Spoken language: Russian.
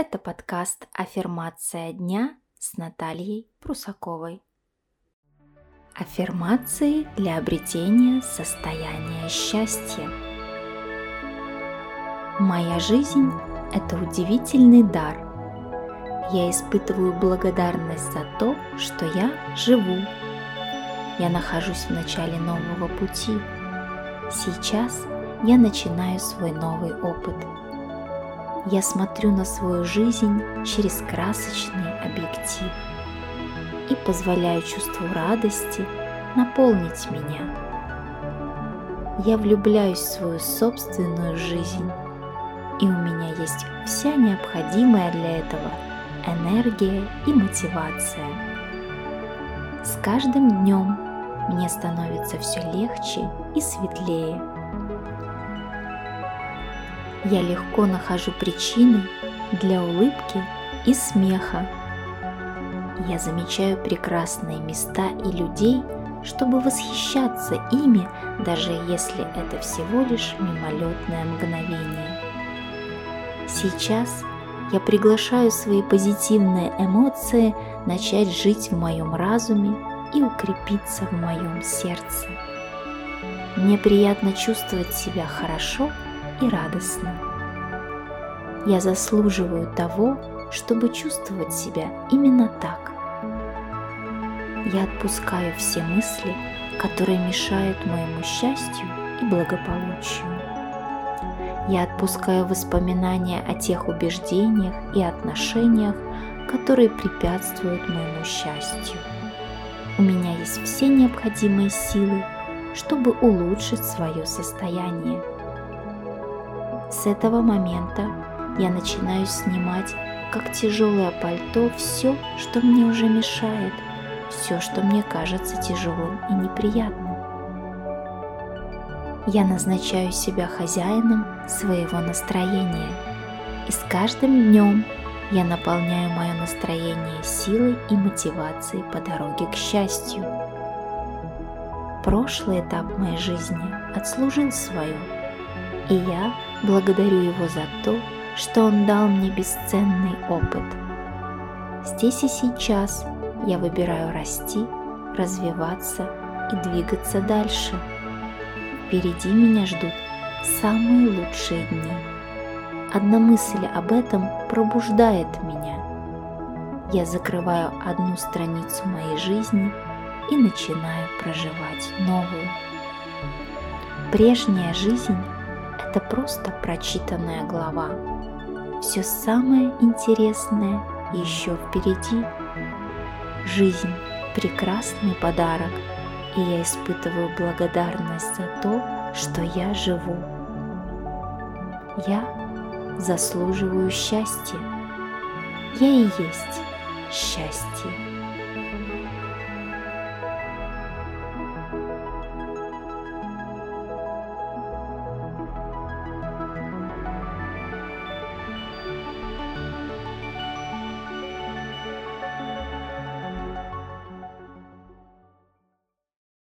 Это подкаст «Аффирмация дня» с Натальей Прусаковой. Аффирмации для обретения состояния счастья. Моя жизнь – это удивительный дар. Я испытываю благодарность за то, что я живу. Я нахожусь в начале нового пути. Сейчас я начинаю свой новый опыт – я смотрю на свою жизнь через красочный объектив и позволяю чувству радости наполнить меня. Я влюбляюсь в свою собственную жизнь, и у меня есть вся необходимая для этого энергия и мотивация. С каждым днем мне становится все легче и светлее – я легко нахожу причины для улыбки и смеха. Я замечаю прекрасные места и людей, чтобы восхищаться ими, даже если это всего лишь мимолетное мгновение. Сейчас я приглашаю свои позитивные эмоции начать жить в моем разуме и укрепиться в моем сердце. Мне приятно чувствовать себя хорошо и радостно. Я заслуживаю того, чтобы чувствовать себя именно так. Я отпускаю все мысли, которые мешают моему счастью и благополучию. Я отпускаю воспоминания о тех убеждениях и отношениях, которые препятствуют моему счастью. У меня есть все необходимые силы, чтобы улучшить свое состояние – с этого момента я начинаю снимать, как тяжелое пальто, все, что мне уже мешает, все, что мне кажется тяжелым и неприятным. Я назначаю себя хозяином своего настроения, и с каждым днем я наполняю мое настроение силой и мотивацией по дороге к счастью. Прошлый этап моей жизни отслужил свое – и я благодарю его за то, что он дал мне бесценный опыт. Здесь и сейчас я выбираю расти, развиваться и двигаться дальше. Впереди меня ждут самые лучшие дни. Одна мысль об этом пробуждает меня. Я закрываю одну страницу моей жизни и начинаю проживать новую. Прежняя жизнь это просто прочитанная глава. Все самое интересное еще впереди. Жизнь – прекрасный подарок, и я испытываю благодарность за то, что я живу. Я заслуживаю счастья. Я и есть счастье.